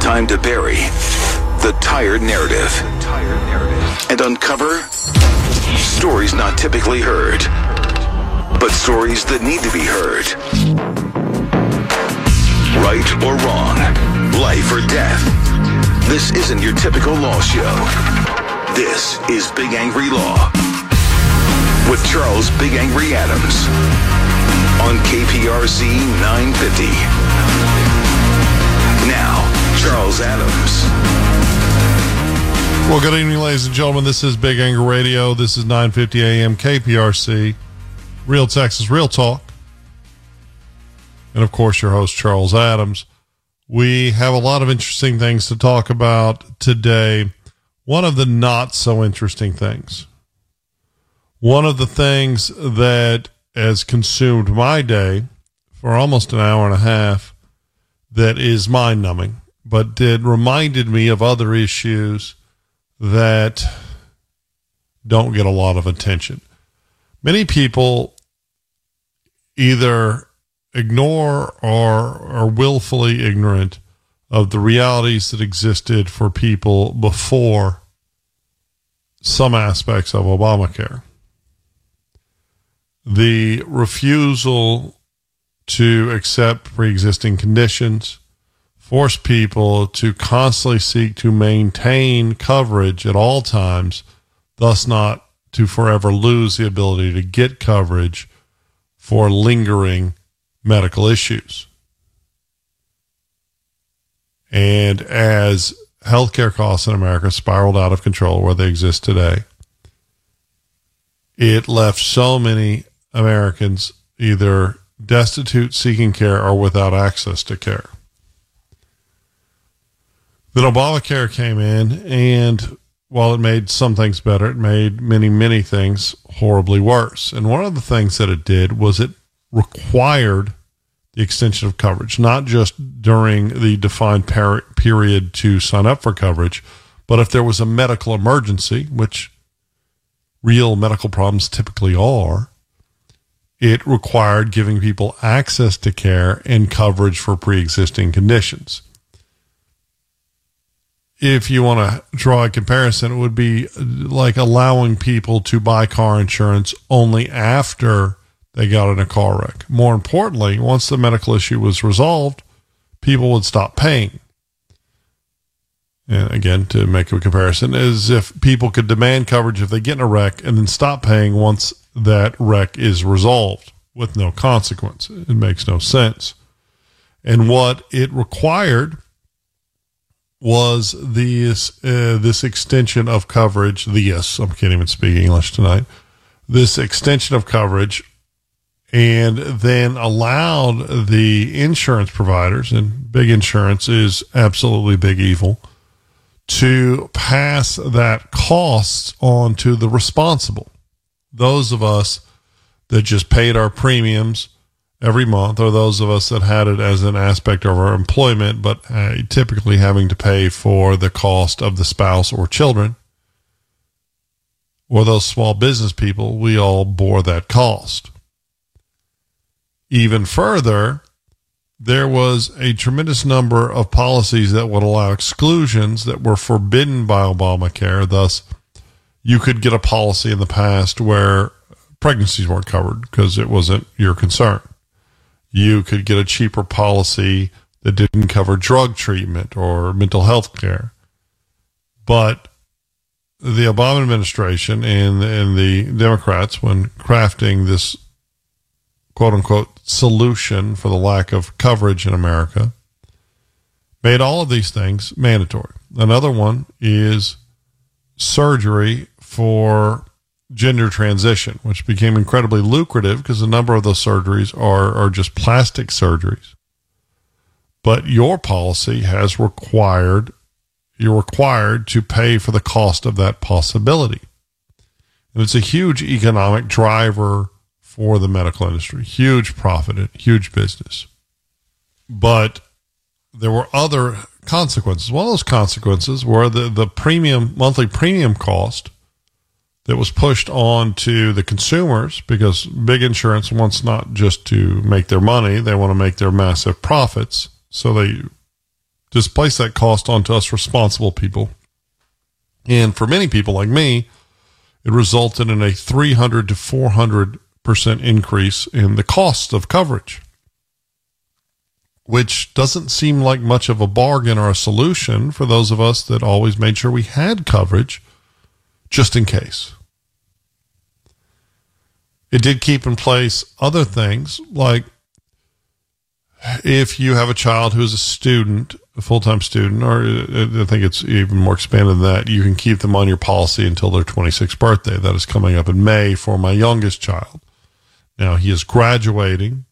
Time to bury the tired narrative and uncover stories not typically heard, but stories that need to be heard. Right or wrong, life or death. This isn't your typical law show. This is Big Angry Law with Charles Big Angry Adams on KPRC 950. Now, Charles Adams. Well, good evening, ladies and gentlemen. This is Big Anger Radio. This is 950 AM KPRC, Real Texas, Real Talk. And of course, your host, Charles Adams. We have a lot of interesting things to talk about today. One of the not so interesting things, one of the things that has consumed my day for almost an hour and a half that is mind numbing, but it reminded me of other issues that don't get a lot of attention. Many people either ignore or are willfully ignorant of the realities that existed for people before some aspects of Obamacare. The refusal to accept pre existing conditions force people to constantly seek to maintain coverage at all times, thus, not to forever lose the ability to get coverage for lingering medical issues. And as healthcare costs in America spiraled out of control where they exist today, it left so many Americans either destitute seeking care or without access to care. Then Obamacare came in, and while it made some things better, it made many, many things horribly worse. And one of the things that it did was it required the extension of coverage, not just during the defined per- period to sign up for coverage, but if there was a medical emergency, which real medical problems typically are, it required giving people access to care and coverage for pre existing conditions. If you want to draw a comparison, it would be like allowing people to buy car insurance only after they got in a car wreck. More importantly, once the medical issue was resolved, people would stop paying. And again, to make a comparison, is if people could demand coverage if they get in a wreck and then stop paying once that wreck is resolved with no consequence. It makes no sense. And what it required was this uh, this extension of coverage. The yes, I can't even speak English tonight. This extension of coverage and then allowed the insurance providers, and big insurance is absolutely big evil, to pass that cost on to the responsible. Those of us that just paid our premiums every month, or those of us that had it as an aspect of our employment, but uh, typically having to pay for the cost of the spouse or children, or those small business people, we all bore that cost even further, there was a tremendous number of policies that would allow exclusions that were forbidden by Obamacare. Thus, you could get a policy in the past where pregnancies weren't covered because it wasn't your concern. You could get a cheaper policy that didn't cover drug treatment or mental health care. But the Obama administration and, and the Democrats, when crafting this quote unquote solution for the lack of coverage in America, made all of these things mandatory. Another one is surgery for gender transition, which became incredibly lucrative because a number of those surgeries are, are just plastic surgeries. But your policy has required, you're required to pay for the cost of that possibility. And it's a huge economic driver for the medical industry, huge profit, huge business. But there were other consequences. One of those consequences were the, the premium, monthly premium cost that was pushed on to the consumers because big insurance wants not just to make their money, they want to make their massive profits. So they displace that cost onto us responsible people. And for many people like me, it resulted in a 300 to 400% increase in the cost of coverage, which doesn't seem like much of a bargain or a solution for those of us that always made sure we had coverage just in case. It did keep in place other things like if you have a child who is a student, a full time student, or uh, I think it's even more expanded than that, you can keep them on your policy until their 26th birthday. That is coming up in May for my youngest child. Now he is graduating,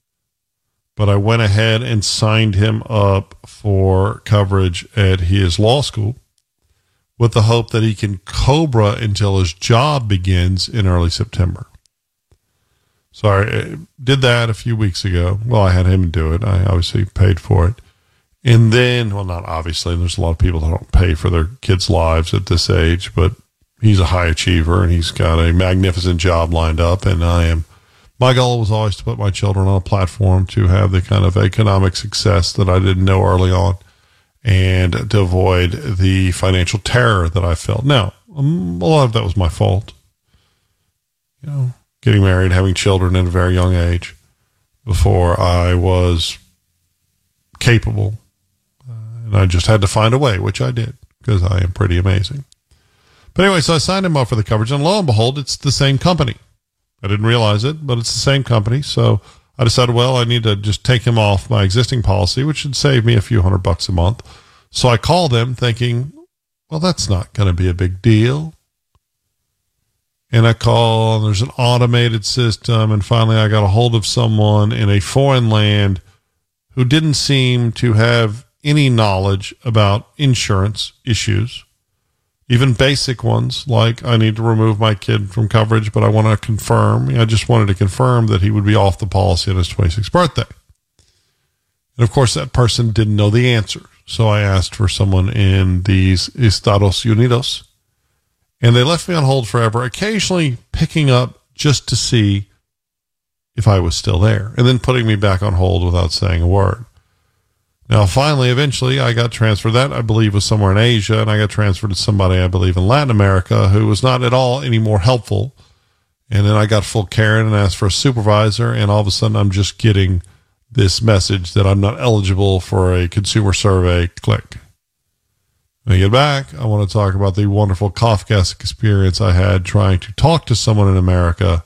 but I went ahead and signed him up for coverage at his law school with the hope that he can COBRA until his job begins in early September. So I did that a few weeks ago. Well, I had him do it. I obviously paid for it. And then, well, not obviously, there's a lot of people that don't pay for their kids' lives at this age, but he's a high achiever and he's got a magnificent job lined up. And I am, my goal was always to put my children on a platform to have the kind of economic success that I didn't know early on and to avoid the financial terror that I felt. Now, um, a lot of that was my fault. You know, getting married, having children at a very young age before I was capable. Uh, and I just had to find a way, which I did because I am pretty amazing. But anyway, so I signed him up for the coverage, and lo and behold, it's the same company. I didn't realize it, but it's the same company. So I decided, well, I need to just take him off my existing policy, which should save me a few hundred bucks a month. So I called them thinking, well, that's not going to be a big deal and I call, and there's an automated system. And finally, I got a hold of someone in a foreign land who didn't seem to have any knowledge about insurance issues, even basic ones like I need to remove my kid from coverage, but I want to confirm. I just wanted to confirm that he would be off the policy on his 26th birthday. And of course, that person didn't know the answer. So I asked for someone in these Estados Unidos and they left me on hold forever, occasionally picking up just to see if I was still there and then putting me back on hold without saying a word. Now, finally, eventually, I got transferred. That I believe was somewhere in Asia, and I got transferred to somebody I believe in Latin America who was not at all any more helpful. And then I got full Karen and asked for a supervisor, and all of a sudden, I'm just getting this message that I'm not eligible for a consumer survey. Click. When I get back, I want to talk about the wonderful Kafkaesque experience I had trying to talk to someone in America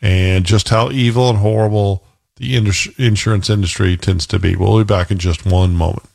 and just how evil and horrible the insurance industry tends to be. We'll be back in just one moment.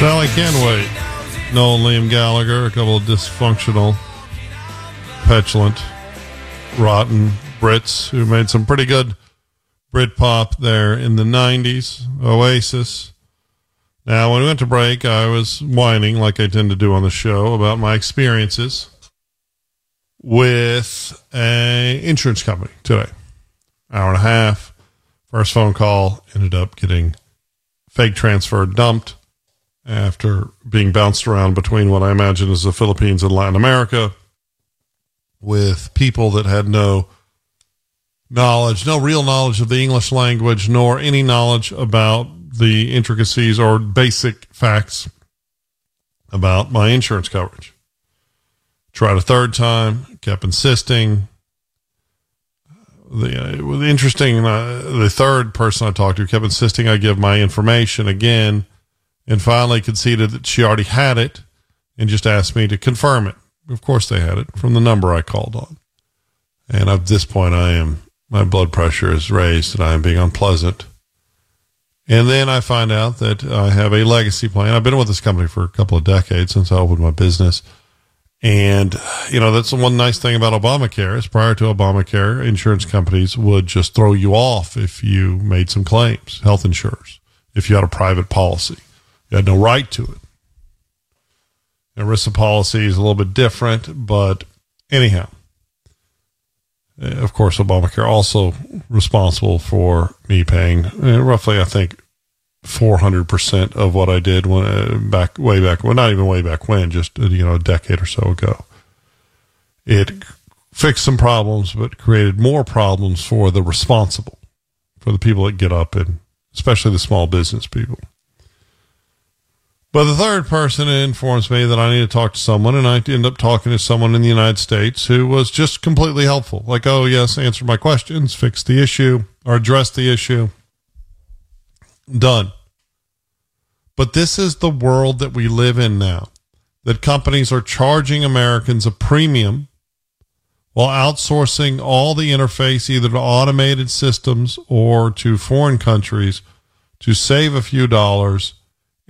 Can wait. Noel Liam Gallagher, a couple of dysfunctional, petulant, rotten Brits who made some pretty good Brit pop there in the 90s. Oasis. Now, when we went to break, I was whining, like I tend to do on the show, about my experiences with a insurance company today. Hour and a half. First phone call ended up getting fake transfer dumped after being bounced around between what I imagine is the Philippines and Latin America with people that had no knowledge, no real knowledge of the English language, nor any knowledge about the intricacies or basic facts about my insurance coverage. Tried a third time, kept insisting. The, uh, was interesting, uh, the third person I talked to kept insisting I give my information again and finally conceded that she already had it and just asked me to confirm it. Of course, they had it from the number I called on. And at this point, I am, my blood pressure is raised and I am being unpleasant. And then I find out that I have a legacy plan. I've been with this company for a couple of decades since I opened my business. And, you know, that's the one nice thing about Obamacare is prior to Obamacare, insurance companies would just throw you off if you made some claims, health insurers, if you had a private policy. You had no right to it. ERISA policy is a little bit different, but anyhow, eh, of course, Obamacare also responsible for me paying eh, roughly, I think, 400% of what I did when uh, back way back well not even way back when just uh, you know a decade or so ago it fixed some problems but created more problems for the responsible for the people that get up and especially the small business people but the third person informs me that I need to talk to someone, and I end up talking to someone in the United States who was just completely helpful. Like, oh, yes, answer my questions, fix the issue, or address the issue. Done. But this is the world that we live in now that companies are charging Americans a premium while outsourcing all the interface either to automated systems or to foreign countries to save a few dollars.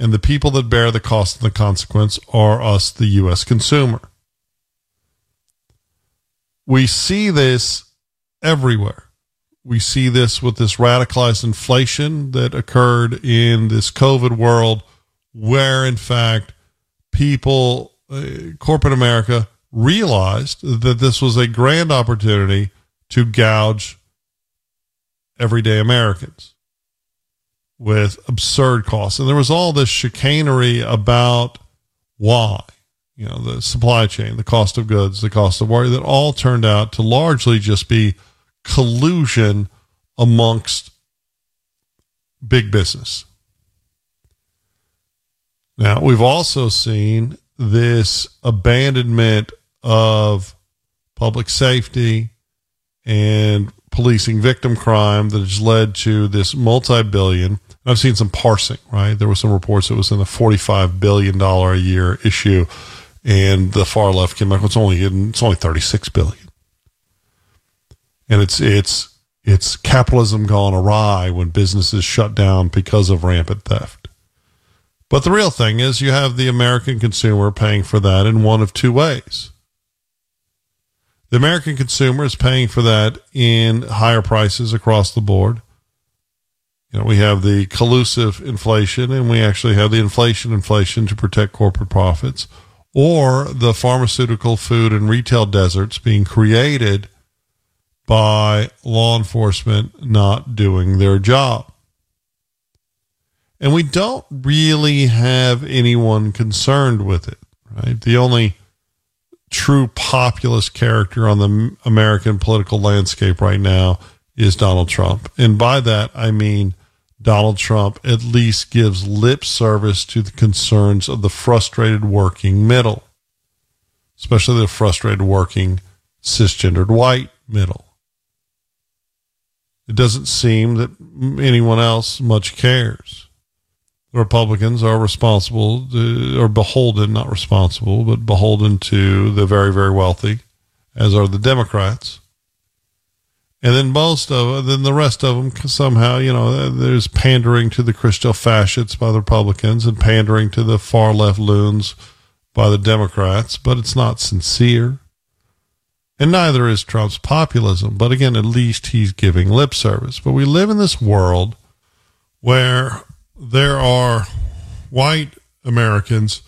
And the people that bear the cost and the consequence are us, the U.S. consumer. We see this everywhere we see this with this radicalized inflation that occurred in this COVID world, where in fact people, uh, corporate America, realized that this was a grand opportunity to gouge everyday Americans with absurd costs. And there was all this chicanery about why, you know, the supply chain, the cost of goods, the cost of worry that all turned out to largely just be collusion amongst big business. Now, we've also seen this abandonment of public safety and policing victim crime that has led to this multi billion. I've seen some parsing, right? There were some reports that was in the $45 billion a year issue, and the far left came back, it's only, it's only 36 billion and it's it's it's capitalism gone awry when businesses shut down because of rampant theft. But the real thing is you have the American consumer paying for that in one of two ways. The American consumer is paying for that in higher prices across the board. You know, we have the collusive inflation and we actually have the inflation inflation to protect corporate profits or the pharmaceutical food and retail deserts being created by law enforcement not doing their job. And we don't really have anyone concerned with it, right? The only true populist character on the American political landscape right now is Donald Trump. And by that, I mean Donald Trump at least gives lip service to the concerns of the frustrated working middle, especially the frustrated working cisgendered white middle it doesn't seem that anyone else much cares. The Republicans are responsible, to, or beholden, not responsible, but beholden to the very, very wealthy, as are the Democrats. And then most of then the rest of them somehow, you know, there's pandering to the Christo fascists by the Republicans and pandering to the far left loons by the Democrats, but it's not sincere. And neither is Trump's populism. But again, at least he's giving lip service. But we live in this world where there are white Americans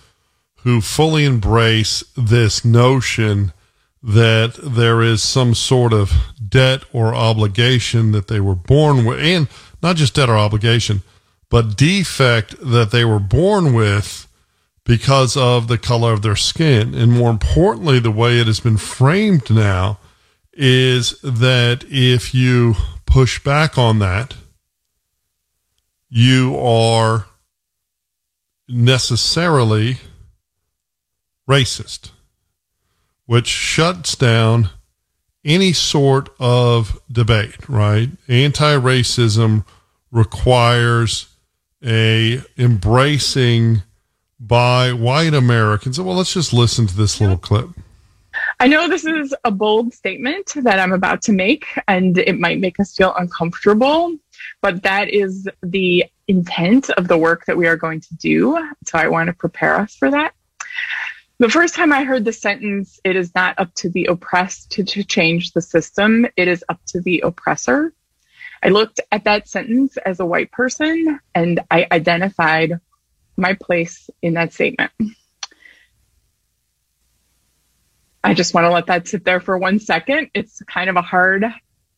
who fully embrace this notion that there is some sort of debt or obligation that they were born with, and not just debt or obligation, but defect that they were born with because of the color of their skin. And more importantly, the way it has been framed now is that if you push back on that, you are necessarily racist, which shuts down any sort of debate, right? Anti racism requires a embracing by white Americans. Well, let's just listen to this little clip. I know this is a bold statement that I'm about to make, and it might make us feel uncomfortable, but that is the intent of the work that we are going to do. So I want to prepare us for that. The first time I heard the sentence, it is not up to the oppressed to, to change the system, it is up to the oppressor. I looked at that sentence as a white person and I identified my place in that statement. I just want to let that sit there for one second. It's kind of a hard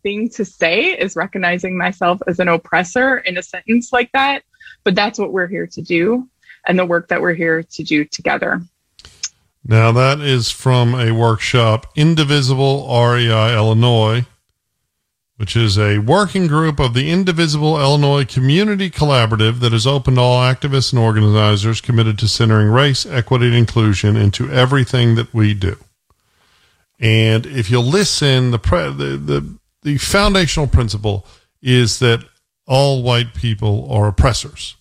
thing to say is recognizing myself as an oppressor in a sentence like that, but that's what we're here to do and the work that we're here to do together. Now that is from a workshop, Indivisible REI Illinois, which is a working group of the Indivisible Illinois Community Collaborative that is open to all activists and organizers committed to centering race, equity, and inclusion into everything that we do. And if you listen, the, pre- the, the, the foundational principle is that all white people are oppressors.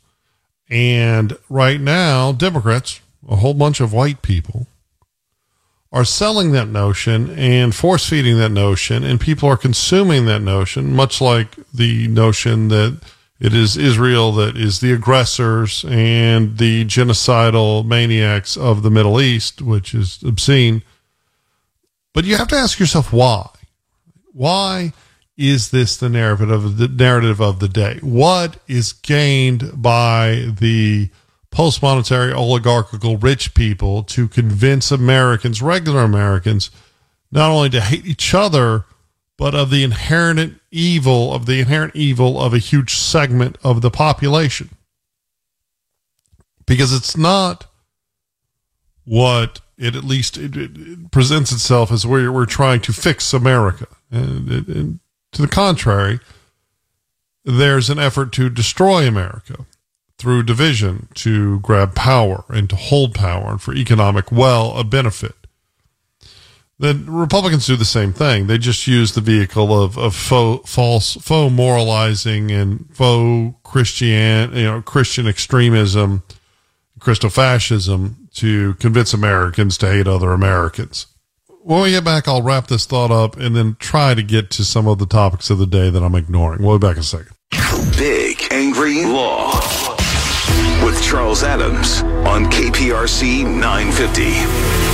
And right now, Democrats, a whole bunch of white people, are selling that notion and force feeding that notion, and people are consuming that notion, much like the notion that it is Israel that is the aggressors and the genocidal maniacs of the Middle East, which is obscene. But you have to ask yourself why. Why is this the narrative of the narrative of the day? What is gained by the post monetary oligarchical rich people to convince Americans, regular Americans, not only to hate each other, but of the inherent evil of the inherent evil of a huge segment of the population. Because it's not what it at least it, it presents itself as we're, we're trying to fix America. And, and to the contrary, there's an effort to destroy America through division to grab power and to hold power and for economic well a benefit. The Republicans do the same thing. They just use the vehicle of, of faux, false, faux moralizing and faux Christian, you know, Christian extremism, Christofascism to convince Americans to hate other Americans. When we get back, I'll wrap this thought up and then try to get to some of the topics of the day that I'm ignoring. We'll be back in a second. Big Angry Law Charles Adams on KPRC 950.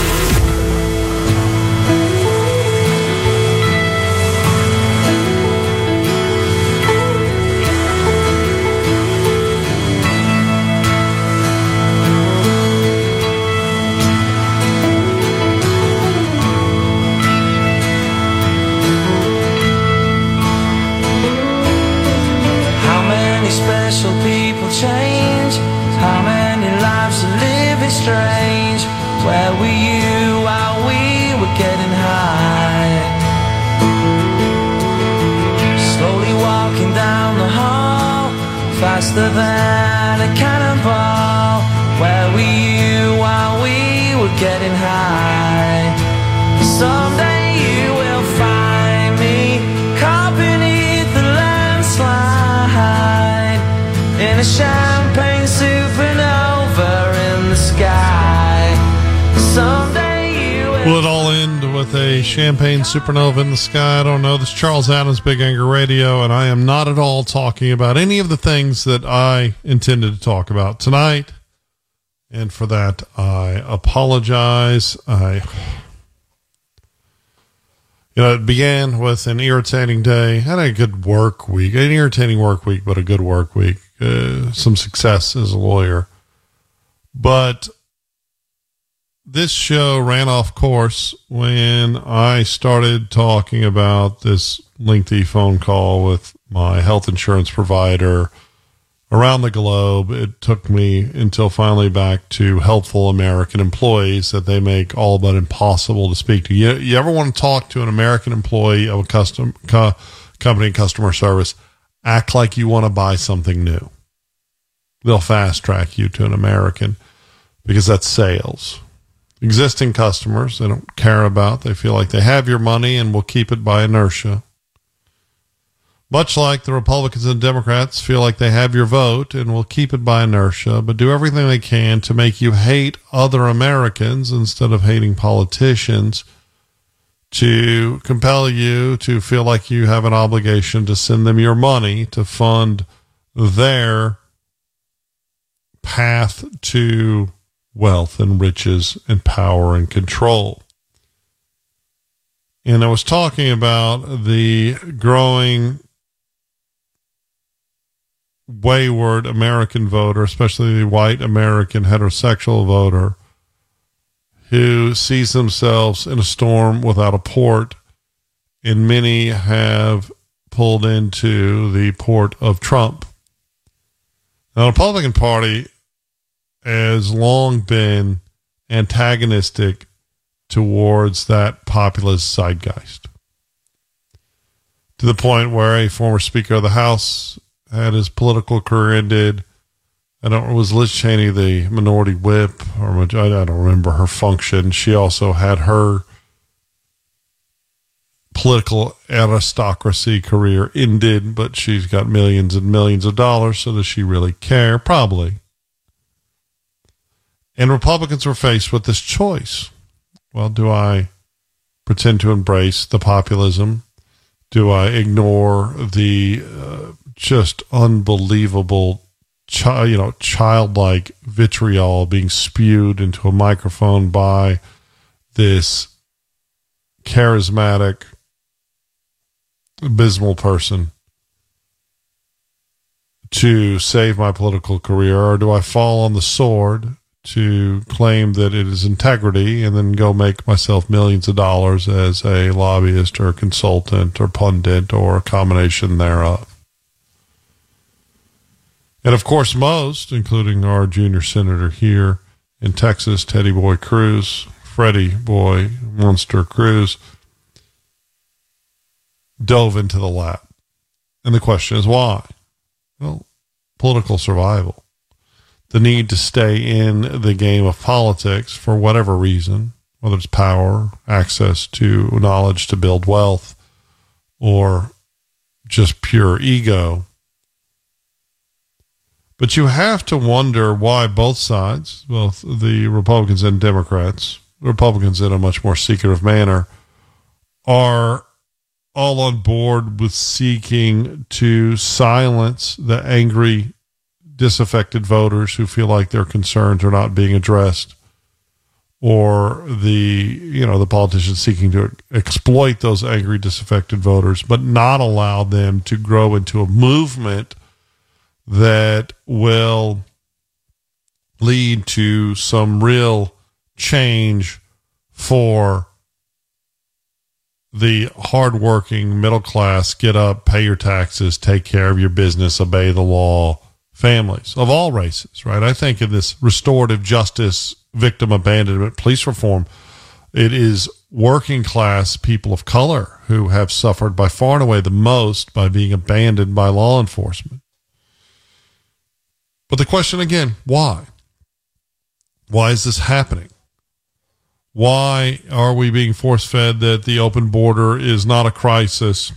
Champagne supernova in the sky. I don't know. This is Charles Adams, Big Anger Radio, and I am not at all talking about any of the things that I intended to talk about tonight. And for that, I apologize. I, you know, it began with an irritating day. Had a good work week, an irritating work week, but a good work week. Uh, some success as a lawyer. But this show ran off course when I started talking about this lengthy phone call with my health insurance provider around the globe. It took me until finally back to helpful American employees that they make all but impossible to speak to. You, you ever want to talk to an American employee of a custom co- company customer service? Act like you want to buy something new. They'll fast track you to an American because that's sales existing customers they don't care about. They feel like they have your money and will keep it by inertia. Much like the Republicans and Democrats feel like they have your vote and will keep it by inertia, but do everything they can to make you hate other Americans instead of hating politicians, to compel you to feel like you have an obligation to send them your money to fund their path to wealth and riches and power and control. And I was talking about the growing wayward American voter, especially the white American heterosexual voter, who sees themselves in a storm without a port, and many have pulled into the port of Trump. Now, the Republican Party has long been antagonistic towards that populist zeitgeist to the point where a former Speaker of the House had his political career ended. I don't was Liz Cheney the minority whip or I don't remember her function. She also had her political aristocracy career ended, but she's got millions and millions of dollars. So does she really care? Probably. And Republicans were faced with this choice. Well, do I pretend to embrace the populism? Do I ignore the uh, just unbelievable, chi- you know, childlike vitriol being spewed into a microphone by this charismatic, abysmal person to save my political career, or do I fall on the sword to claim that it is integrity and then go make myself millions of dollars as a lobbyist or consultant or pundit or a combination thereof. And of course, most, including our junior senator here in Texas, Teddy Boy Cruz, Freddie Boy Monster Cruz, dove into the lap. And the question is why? Well, political survival the need to stay in the game of politics for whatever reason, whether it's power, access to knowledge to build wealth, or just pure ego. But you have to wonder why both sides, both the Republicans and Democrats, Republicans in a much more secretive manner, are all on board with seeking to silence the angry disaffected voters who feel like their concerns are not being addressed or the you know the politicians seeking to exploit those angry disaffected voters but not allow them to grow into a movement that will lead to some real change for the hardworking middle class get up pay your taxes take care of your business obey the law families of all races, right? I think in this restorative justice, victim abandonment, police reform, it is working class people of color who have suffered by far and away the most by being abandoned by law enforcement. But the question again, why? Why is this happening? Why are we being force fed that the open border is not a crisis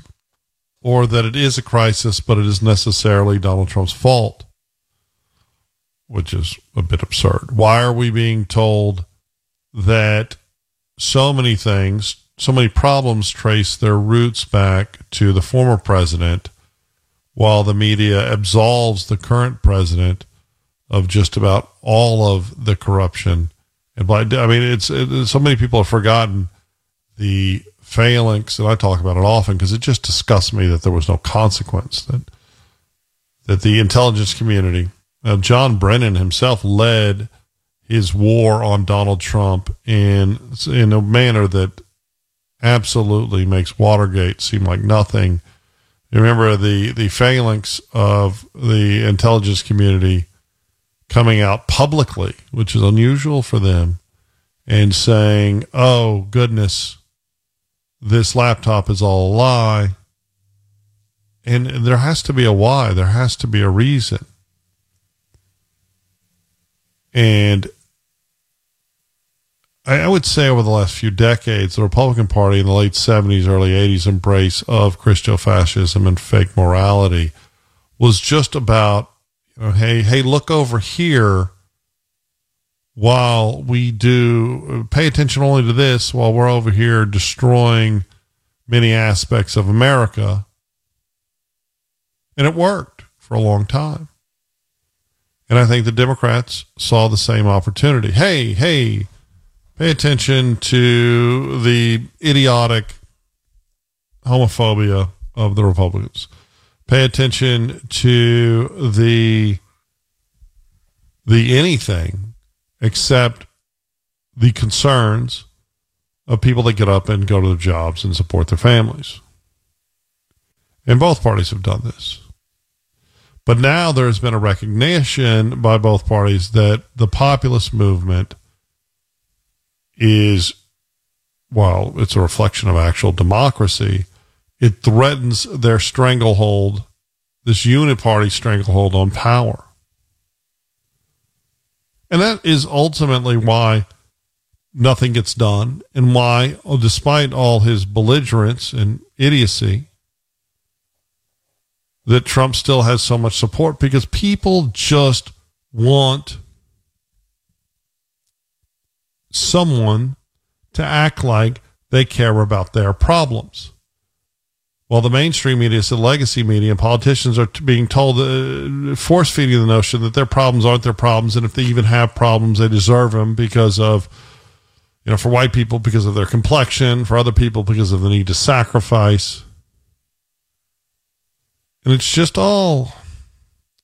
or that it is a crisis, but it is necessarily Donald Trump's fault? Which is a bit absurd. Why are we being told that so many things, so many problems trace their roots back to the former president, while the media absolves the current president of just about all of the corruption. And by, I mean, it's, it, so many people have forgotten the phalanx, and I talk about it often because it just disgusts me that there was no consequence. That that the intelligence community, uh, John Brennan himself led his war on Donald Trump in in a manner that absolutely makes Watergate seem like nothing. You remember the the phalanx of the intelligence community coming out publicly, which is unusual for them, and saying, "Oh goodness, this laptop is all a lie." And there has to be a why. There has to be a reason. And I, would say over the last few decades, the Republican Party in the late 70s, early 80s embrace of Christo-fascism and fake morality was just about, you know, hey, hey, look over here while we do pay attention only to this while we're over here destroying many aspects of America. And it worked for a long time. And I think the Democrats saw the same opportunity. Hey, hey, pay attention to the idiotic homophobia of the Republicans. Pay attention to the the anything except the concerns of people that get up and go to their jobs and support their families. And both parties have done this. But now there's been a recognition by both parties that the populist movement is, well, it's a reflection of actual democracy. It threatens their stranglehold, this unit party stranglehold on power. And that is ultimately why nothing gets done and why, despite all his belligerence and idiocy, that Trump still has so much support because people just want someone to act like they care about their problems. While the mainstream media, the legacy media, and politicians are being told, uh, force feeding the notion that their problems aren't their problems, and if they even have problems, they deserve them because of, you know, for white people because of their complexion, for other people because of the need to sacrifice. And it's just all,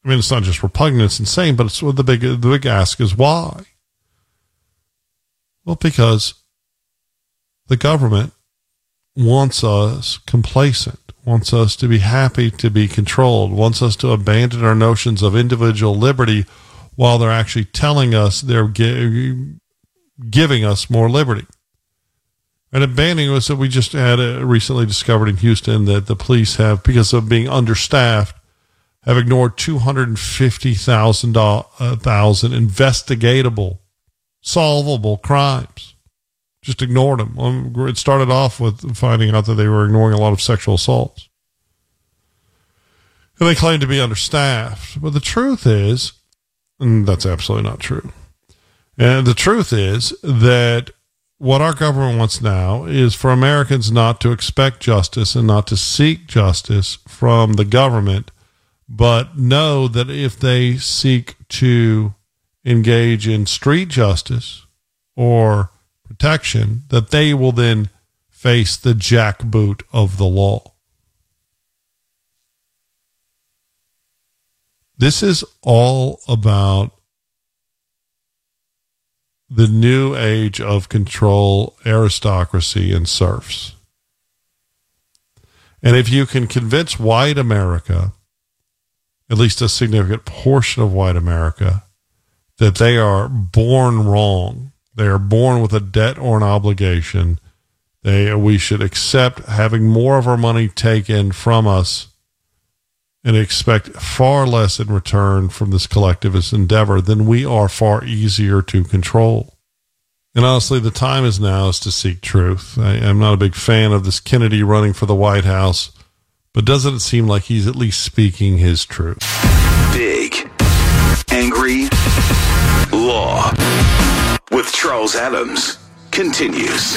I mean, it's not just repugnant, it's insane, but it's what the big, the big ask is why? Well, because the government wants us complacent, wants us to be happy to be controlled, wants us to abandon our notions of individual liberty while they're actually telling us they're gi- giving us more liberty. And abandoning was that we just had uh, recently discovered in Houston that the police have, because of being understaffed, have ignored 250,000 uh, thousand investigatable solvable crimes. Just ignored them. Um, it started off with finding out that they were ignoring a lot of sexual assaults. And they claim to be understaffed. But the truth is, that's absolutely not true. And the truth is that what our government wants now is for Americans not to expect justice and not to seek justice from the government, but know that if they seek to engage in street justice or protection, that they will then face the jackboot of the law. This is all about the new age of control, aristocracy, and serfs. And if you can convince white America, at least a significant portion of white America, that they are born wrong. They are born with a debt or an obligation. They we should accept having more of our money taken from us and expect far less in return from this collectivist endeavor than we are far easier to control. And honestly, the time is now is to seek truth. I, am not a big fan of this Kennedy running for the White House, but doesn't it seem like he's at least speaking his truth? Big, angry, Law with Charles Adams continues.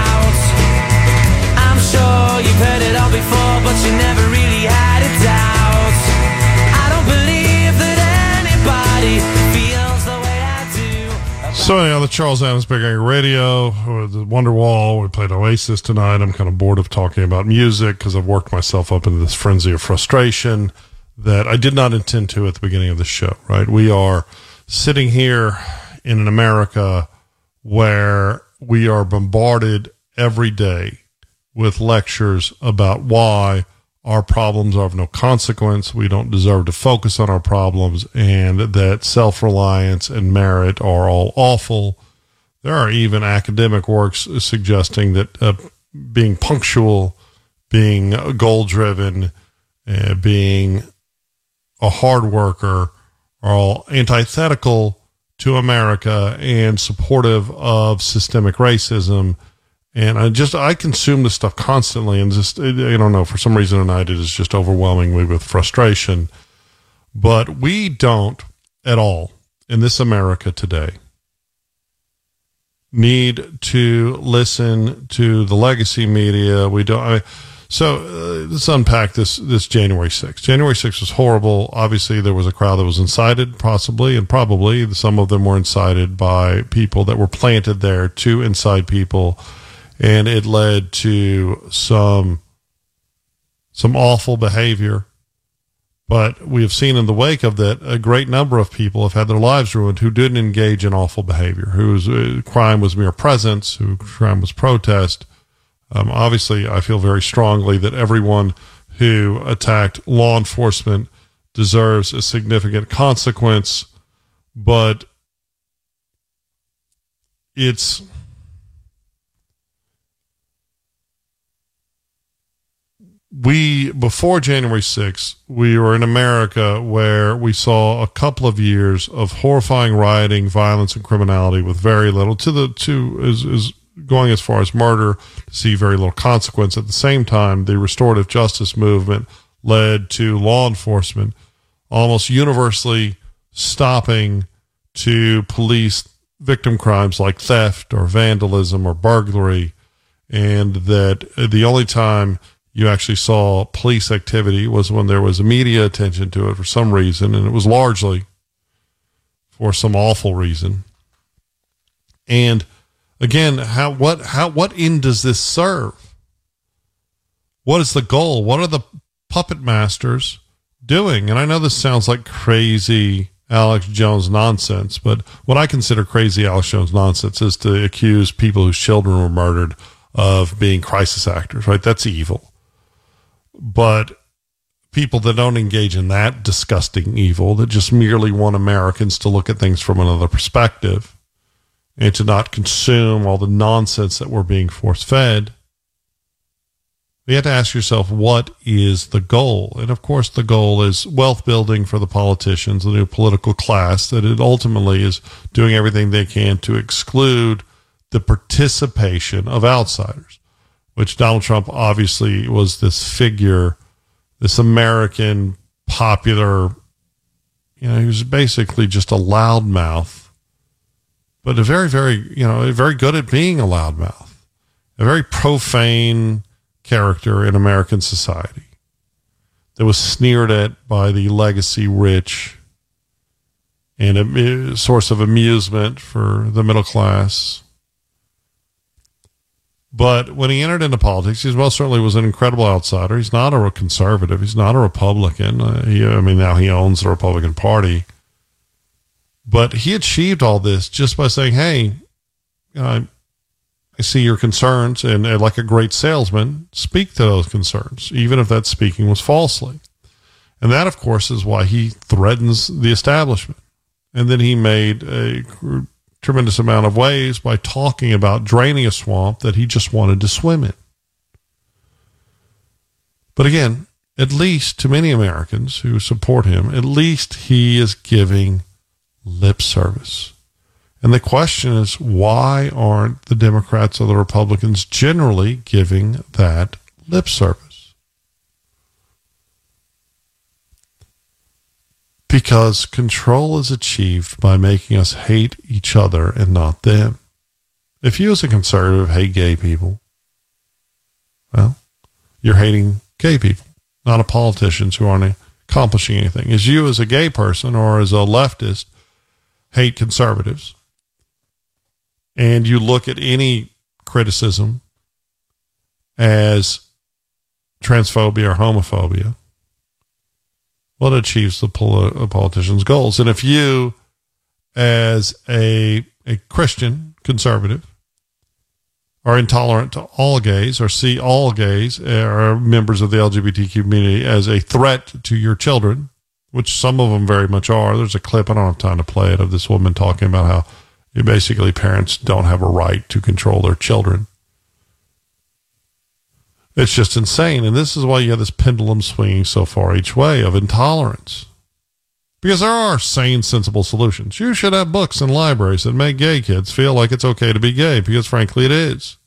Sure you've heard it all before, but you never really had a doubt. I don't believe that anybody feels the way I do. So anyhow, the Charles Adams Big Angry Radio, the Wonderwall. We played Oasis tonight. I'm kind of bored of talking about music because I've worked myself up into this frenzy of frustration that I did not intend to at the beginning of the show. Right? We are sitting here in an America where we are bombarded every day with lectures about why our problems are of no consequence. We don't deserve to focus on our problems and that self reliance and merit are all awful. There are even academic works suggesting that uh, being punctual, being goal driven, uh, being a hard worker are all antithetical to America and supportive of systemic racism. And I just, I consume this stuff constantly and just, I don't know, for some reason tonight it is just overwhelming me with frustration. But we don't at all in this America today need to listen to the legacy media. We don't, I, so uh, let's unpack this this January 6th. January 6th was horrible. Obviously, there was a crowd that was incited, possibly, and probably some of them were incited by people that were planted there to incite people, and it led to some some awful behavior. But we have seen in the wake of that, a great number of people have had their lives ruined who didn't engage in awful behavior, whose uh, crime was mere presence, whose crime was protest um, obviously, I feel very strongly that everyone who attacked law enforcement deserves a significant consequence, but it's we before January 6th, we were in America where we saw a couple of years of horrifying rioting, violence, and criminality with very little to the to is is going as far as murder to see very little consequence. At the same time, the restorative justice movement led to law enforcement almost universally stopping to police victim crimes like theft or vandalism or burglary. And that the only time you actually saw police activity was when there was media attention to it for some reason. And it was largely for some awful reason. And again, how what how what end does this serve? What is the goal? What are the puppet masters doing? And I know this sounds like crazy Alex Jones nonsense, but what I consider crazy Alex Jones nonsense is to accuse people whose children were murdered of being crisis actors, right? That's evil. But people that don't engage in that disgusting evil, that just merely want Americans to look at things from another perspective, and to not consume all the nonsense that we're being force fed, you have to ask yourself, what is the goal? And of course, the goal is wealth building for the politicians, the new political class, that it ultimately is doing everything they can to exclude the participation of outsiders, which Donald Trump obviously was this figure, this American popular, you know, he was basically just a loudmouth but a very, very, you know, very good at being a loudmouth, a very profane character in American society that was sneered at by the legacy rich and a source of amusement for the middle class. But when he entered into politics, he well certainly was an incredible outsider. He's not a conservative. He's not a Republican. Uh, he, I mean, now he owns the Republican Party. But he achieved all this just by saying, Hey, I see your concerns, and, and like a great salesman, speak to those concerns, even if that speaking was falsely. And that, of course, is why he threatens the establishment. And then he made a tremendous amount of ways by talking about draining a swamp that he just wanted to swim in. But again, at least to many Americans who support him, at least he is giving lip service. And the question is, why aren't the Democrats or the Republicans generally giving that lip service? Because control is achieved by making us hate each other and not them. If you, as a conservative, hate gay people, well, you're hating gay people, not a politicians who aren't accomplishing anything. As you, as a gay person or as a leftist, hate conservatives, and you look at any criticism as transphobia or homophobia, it achieves the pol- politician's goals. And if you, as a, a Christian conservative, are intolerant to all gays or see all gays uh, or members of the LGBT community as a threat to your children, which some of them very much are. There's a clip, I don't have time to play it, of this woman talking about how basically parents don't have a right to control their children. It's just insane. And this is why you have this pendulum swinging so far each way of intolerance. Because there are sane, sensible solutions. You should have books in libraries that make gay kids feel like it's okay to be gay, because frankly it is.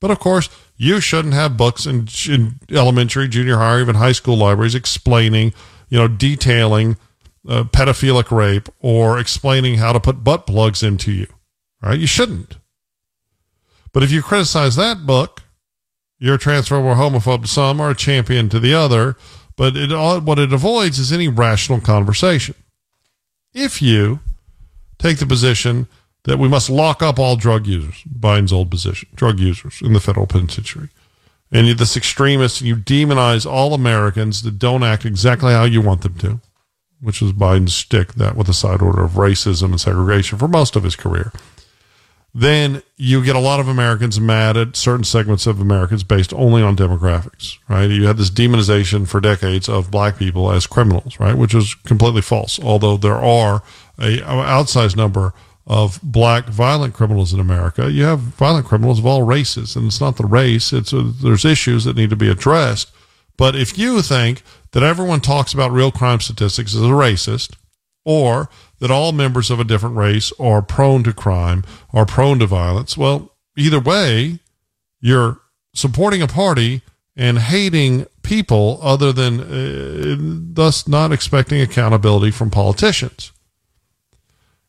But of course, you shouldn't have books in, in elementary, junior high, even high school libraries explaining, you know, detailing uh, pedophilic rape or explaining how to put butt plugs into you. Right? You shouldn't. But if you criticize that book, you're a transphobe homophobe to some or a champion to the other but it, what it avoids is any rational conversation. If you take the position that we must lock up all drug users, Biden's old position, drug users in the federal penitentiary, and you're this extremist, you demonize all Americans that don't act exactly how you want them to, which was Biden's stick, that with a side order of racism and segregation for most of his career then you get a lot of Americans mad at certain segments of Americans based only on demographics, right? You had this demonization for decades of black people as criminals, right? Which is completely false. Although there are a, outsized number of black violent criminals in America, you have violent criminals of all races, and it's not the race. It's a, there's issues that need to be addressed. But if you think that everyone talks about real crime statistics as a racist, or that all members of a different race are prone to crime, are prone to violence. Well, either way, you're supporting a party and hating people other than uh, thus not expecting accountability from politicians.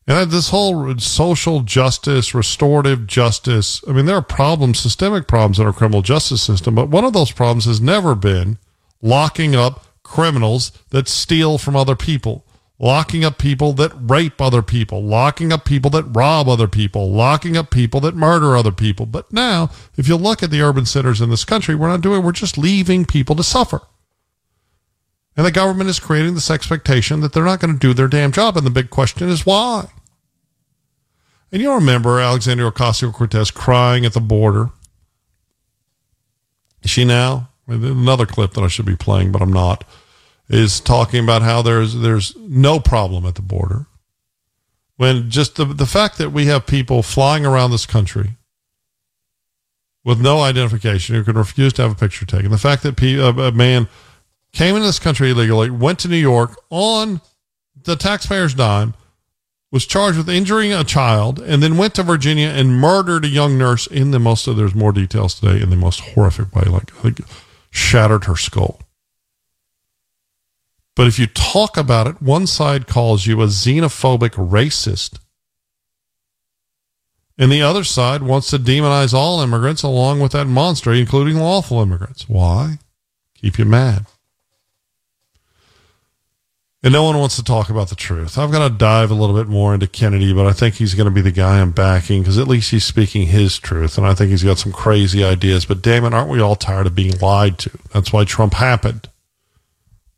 And this whole social justice, restorative justice, I mean, there are problems, systemic problems in our criminal justice system, but one of those problems has never been locking up criminals that steal from other people locking up people that rape other people, locking up people that rob other people, locking up people that murder other people. But now, if you look at the urban centers in this country, we're not doing, we're just leaving people to suffer. And the government is creating this expectation that they're not going to do their damn job. And the big question is why? And you'll remember Alexandria Ocasio Cortez crying at the border. Is she now? Another clip that I should be playing, but I'm not is talking about how there's there's no problem at the border. When just the the fact that we have people flying around this country with no identification who can refuse to have a picture taken, the fact that a man came into this country illegally, went to New York on the taxpayer's dime, was charged with injuring a child, and then went to Virginia and murdered a young nurse in the most there's more details today in the most horrific way, like, like shattered her skull. But if you talk about it, one side calls you a xenophobic racist. And the other side wants to demonize all immigrants along with that monster, including lawful immigrants. Why? Keep you mad. And no one wants to talk about the truth. I've got to dive a little bit more into Kennedy, but I think he's going to be the guy I'm backing because at least he's speaking his truth. And I think he's got some crazy ideas. But damn it, aren't we all tired of being lied to? That's why Trump happened.